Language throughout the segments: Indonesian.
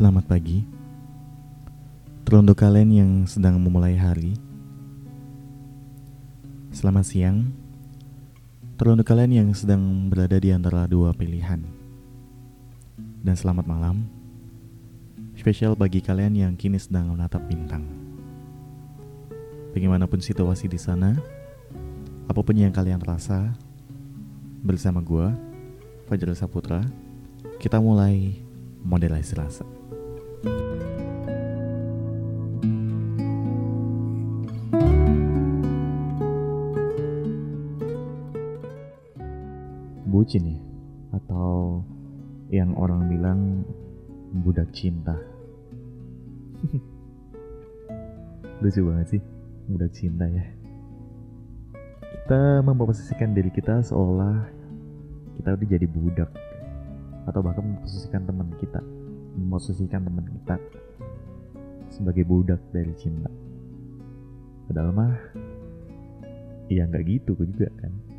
Selamat pagi. Teruntuk kalian yang sedang memulai hari. Selamat siang. Teruntuk kalian yang sedang berada di antara dua pilihan. Dan selamat malam. Spesial bagi kalian yang kini sedang menatap bintang. Bagaimanapun situasi di sana, apa pun yang kalian rasa, bersama gua, Fajar Saputra, kita mulai model Selasa. Bucin ya, atau yang orang bilang budak cinta. Lucu banget sih, budak cinta ya. Kita memposisikan diri kita seolah kita udah jadi budak atau bahkan memposisikan teman kita memposisikan teman kita sebagai budak dari cinta padahal mah iya nggak gitu juga kan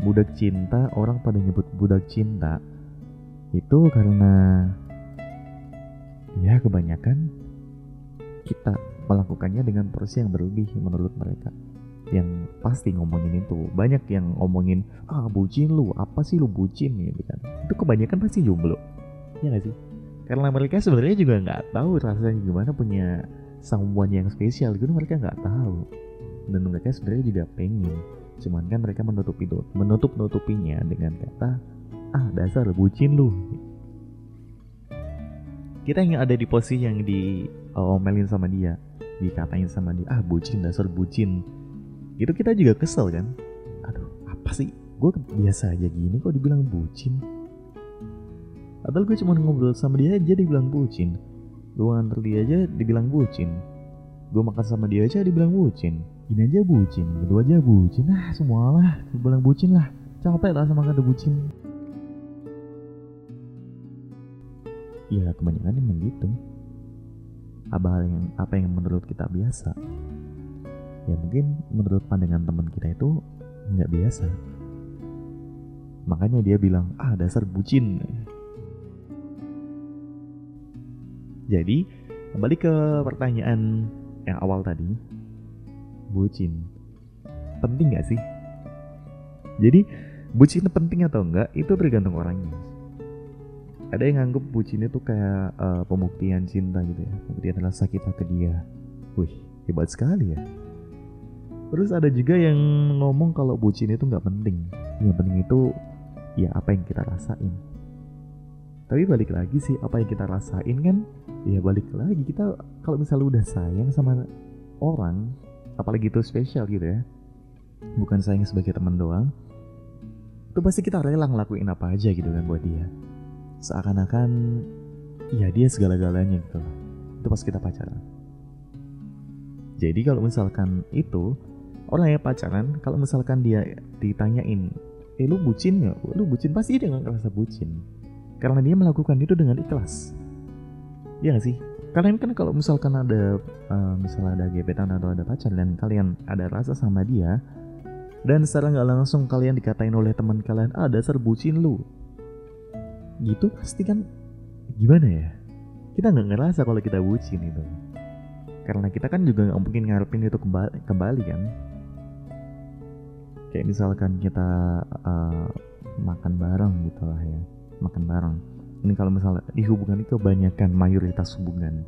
budak cinta orang pada nyebut budak cinta itu karena ya kebanyakan kita melakukannya dengan porsi yang berlebih menurut mereka. Yang pasti ngomongin itu. Banyak yang ngomongin ah bucin lu apa sih lu bucin? Gitu kan. Itu kebanyakan pasti jomblo. Ya gak sih? Karena mereka sebenarnya juga nggak tahu rasanya gimana punya someone yang spesial gitu mereka nggak tahu. Dan mereka sebenarnya juga pengen cuman kan mereka menutup itu menutup nutupinya dengan kata ah dasar bucin lu. Kita yang ada di posisi yang di omelin sama dia dikatain sama dia ah bucin dasar bucin. Itu kita juga kesel kan? Aduh apa sih? Gue biasa aja gini kok dibilang bucin. Padahal gue cuma ngobrol sama dia aja dibilang bucin. Gue nganter dia aja dibilang bucin. Gue makan sama dia aja dibilang bucin Ini aja bucin, gitu aja bucin. Ah semua lah, dibilang bucin lah. Capek lah sama kata bucin. Ya kebanyakan emang gitu. Apa yang apa yang menurut kita biasa? Ya mungkin menurut pandangan teman kita itu nggak biasa. Makanya dia bilang ah dasar bucin. Jadi kembali ke pertanyaan yang awal tadi bucin. Penting nggak sih? Jadi bucin penting atau enggak itu tergantung orangnya. Ada yang nganggep bucin itu kayak uh, pembuktian cinta gitu ya. Pembuktian rasa kita ke dia. Wih hebat sekali ya. Terus ada juga yang ngomong kalau bucin itu nggak penting. Yang penting itu ya apa yang kita rasain. Tapi balik lagi sih apa yang kita rasain kan ya balik lagi. Kita kalau misalnya udah sayang sama orang apalagi itu spesial gitu ya. Bukan sayang sebagai teman doang. Itu pasti kita rela ngelakuin apa aja gitu kan buat dia. Seakan-akan ya dia segala-galanya gitu itu pas kita pacaran. Jadi kalau misalkan itu orang yang pacaran kalau misalkan dia ditanyain eh lu bucin nggak? Lu bucin. Pasti dia nggak ngerasa bucin. Karena dia melakukan itu dengan ikhlas. Ya gak sih kalian kan kalau misalkan ada uh, misalnya ada gebetan atau ada pacar dan kalian ada rasa sama dia dan secara nggak langsung kalian dikatain oleh teman kalian ah dasar bucin lu. Gitu pasti kan gimana ya? Kita nggak ngerasa kalau kita bucin itu. Karena kita kan juga nggak mungkin ngarepin itu kembali, kembali kan? Kayak misalkan kita uh, makan bareng gitu lah ya makan bareng ini kalau misalnya di hubungan itu kebanyakan mayoritas hubungan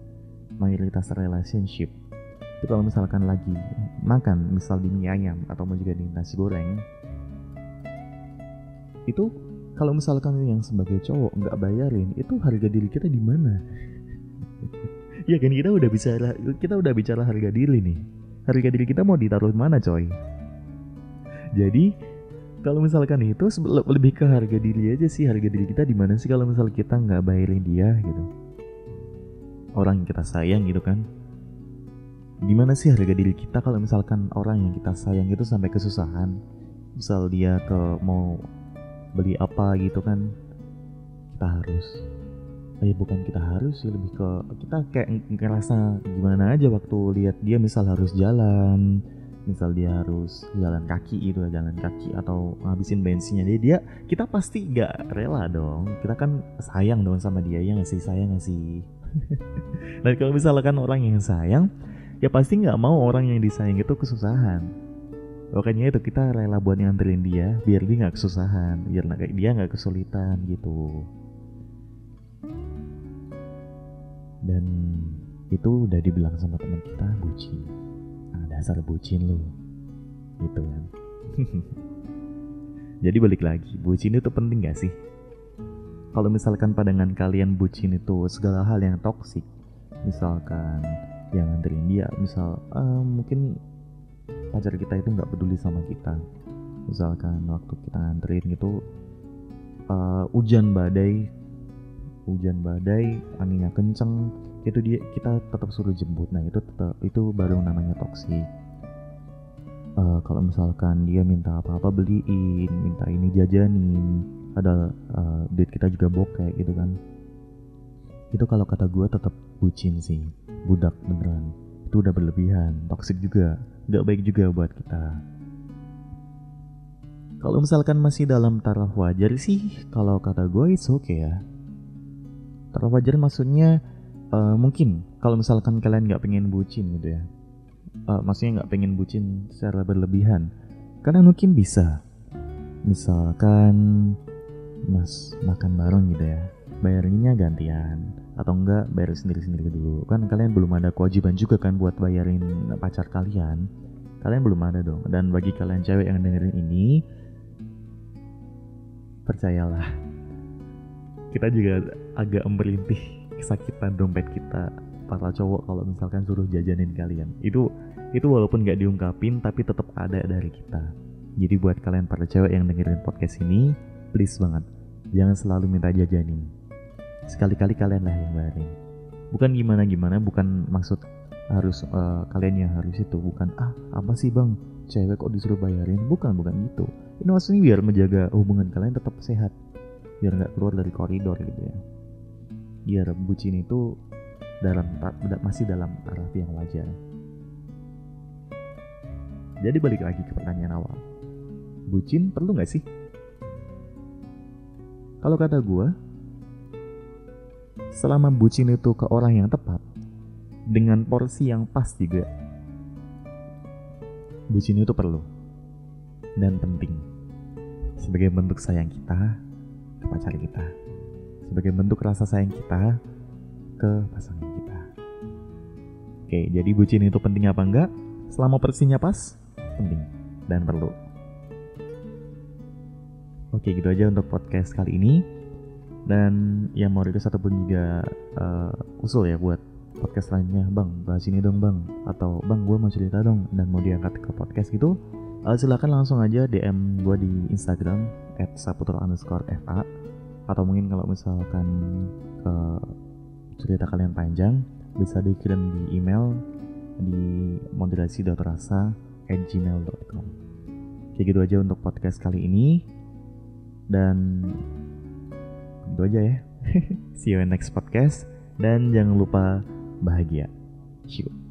mayoritas relationship. Itu kalau misalkan lagi makan misal di mie ayam atau mau juga di nasi goreng itu kalau misalkan yang sebagai cowok nggak bayarin itu harga diri kita di mana? Ya kan kita udah bicara kita udah bicara harga diri nih. Harga diri kita mau ditaruh di mana coy? Jadi kalau misalkan itu lebih ke harga diri aja sih. Harga diri kita di mana sih kalau misal kita nggak bayarin dia gitu? Orang yang kita sayang gitu kan? Di mana sih harga diri kita kalau misalkan orang yang kita sayang itu sampai kesusahan? Misal dia ke mau beli apa gitu kan? Kita harus. Eh bukan kita harus sih lebih ke kita kayak ngerasa gimana aja waktu lihat dia misal harus jalan misal dia harus jalan kaki itu jalan kaki atau ngabisin bensinnya. Dia dia kita pasti gak rela dong. Kita kan sayang dong sama dia ya nggak sih? Sayang nggak sih? Dan kalau misalkan orang yang sayang ya pasti nggak mau orang yang disayang itu kesusahan. Makanya itu kita rela buat nganterin dia biar dia nggak kesusahan biar nggak dia nggak kesulitan gitu. Dan itu udah dibilang sama teman kita bucin dasar bucin lu. Gitu kan. Jadi balik lagi bucin itu penting gak sih? Kalau misalkan pandangan kalian bucin itu segala hal yang toksik misalkan yang nganterin dia misal uh, mungkin pacar kita itu nggak peduli sama kita. Misalkan waktu kita nganterin gitu uh, hujan badai hujan badai anginnya kenceng itu dia kita tetap suruh jemput. Nah itu tetap itu baru namanya toksik. Uh, kalau misalkan dia minta apa-apa beliin minta ini jajanin ada uh, duit kita juga bokeh gitu kan. Itu kalau kata gue tetap bucin sih budak beneran. Itu udah berlebihan toxic juga. Nggak baik juga buat kita. Kalau misalkan masih dalam taraf wajar sih kalau kata gue oke okay ya taraf wajar maksudnya uh, mungkin kalau misalkan kalian nggak pengen bucin gitu ya uh, maksudnya nggak pengen bucin secara berlebihan karena mungkin bisa. Misalkan mas makan bareng gitu ya bayarnya gantian atau enggak bayar sendiri-sendiri dulu. Kan kalian belum ada kewajiban juga kan buat bayarin pacar kalian. Kalian belum ada dong. Dan bagi kalian cewek yang dengerin ini percayalah kita juga agak merintih kesakitan dompet kita para cowok kalau misalkan suruh jajanin kalian. Itu itu walaupun nggak diungkapin tapi tetap ada dari kita. Jadi buat kalian para cewek yang dengerin podcast ini please banget jangan selalu minta jajanin. Sekali-kali kalian lah yang bayarin. Bukan gimana gimana bukan maksud harus uh, kalian yang harus itu bukan ah apa sih bang? Cewek kok disuruh bayarin? Bukan bukan gitu. Ini maksudnya biar menjaga hubungan kalian tetap sehat biar nggak keluar dari koridor gitu ya. Biar bucin itu dalam masih dalam taraf yang wajar. Jadi balik lagi ke pertanyaan awal. Bucin perlu nggak sih? Kalau kata gue selama bucin itu ke orang yang tepat dengan porsi yang pas juga bucin itu perlu dan penting sebagai bentuk sayang kita ke pacar kita sebagai bentuk rasa sayang kita ke pasangan kita. Oke jadi bucin itu penting apa enggak? Selama porsinya pas penting dan perlu. Oke gitu aja untuk podcast kali ini. Dan yang mau request ataupun juga uh, usul ya buat podcast lainnya bang bahas ini dong bang atau bang gue mau cerita dong dan mau diangkat ke podcast gitu uh, silakan langsung aja DM gue di Instagram at atau mungkin kalau misalkan uh, cerita kalian panjang bisa dikirim di email di moderasi.rasa at gmail.com kayak gitu aja untuk podcast kali ini dan itu aja ya. See you in next podcast dan jangan lupa bahagia. See you.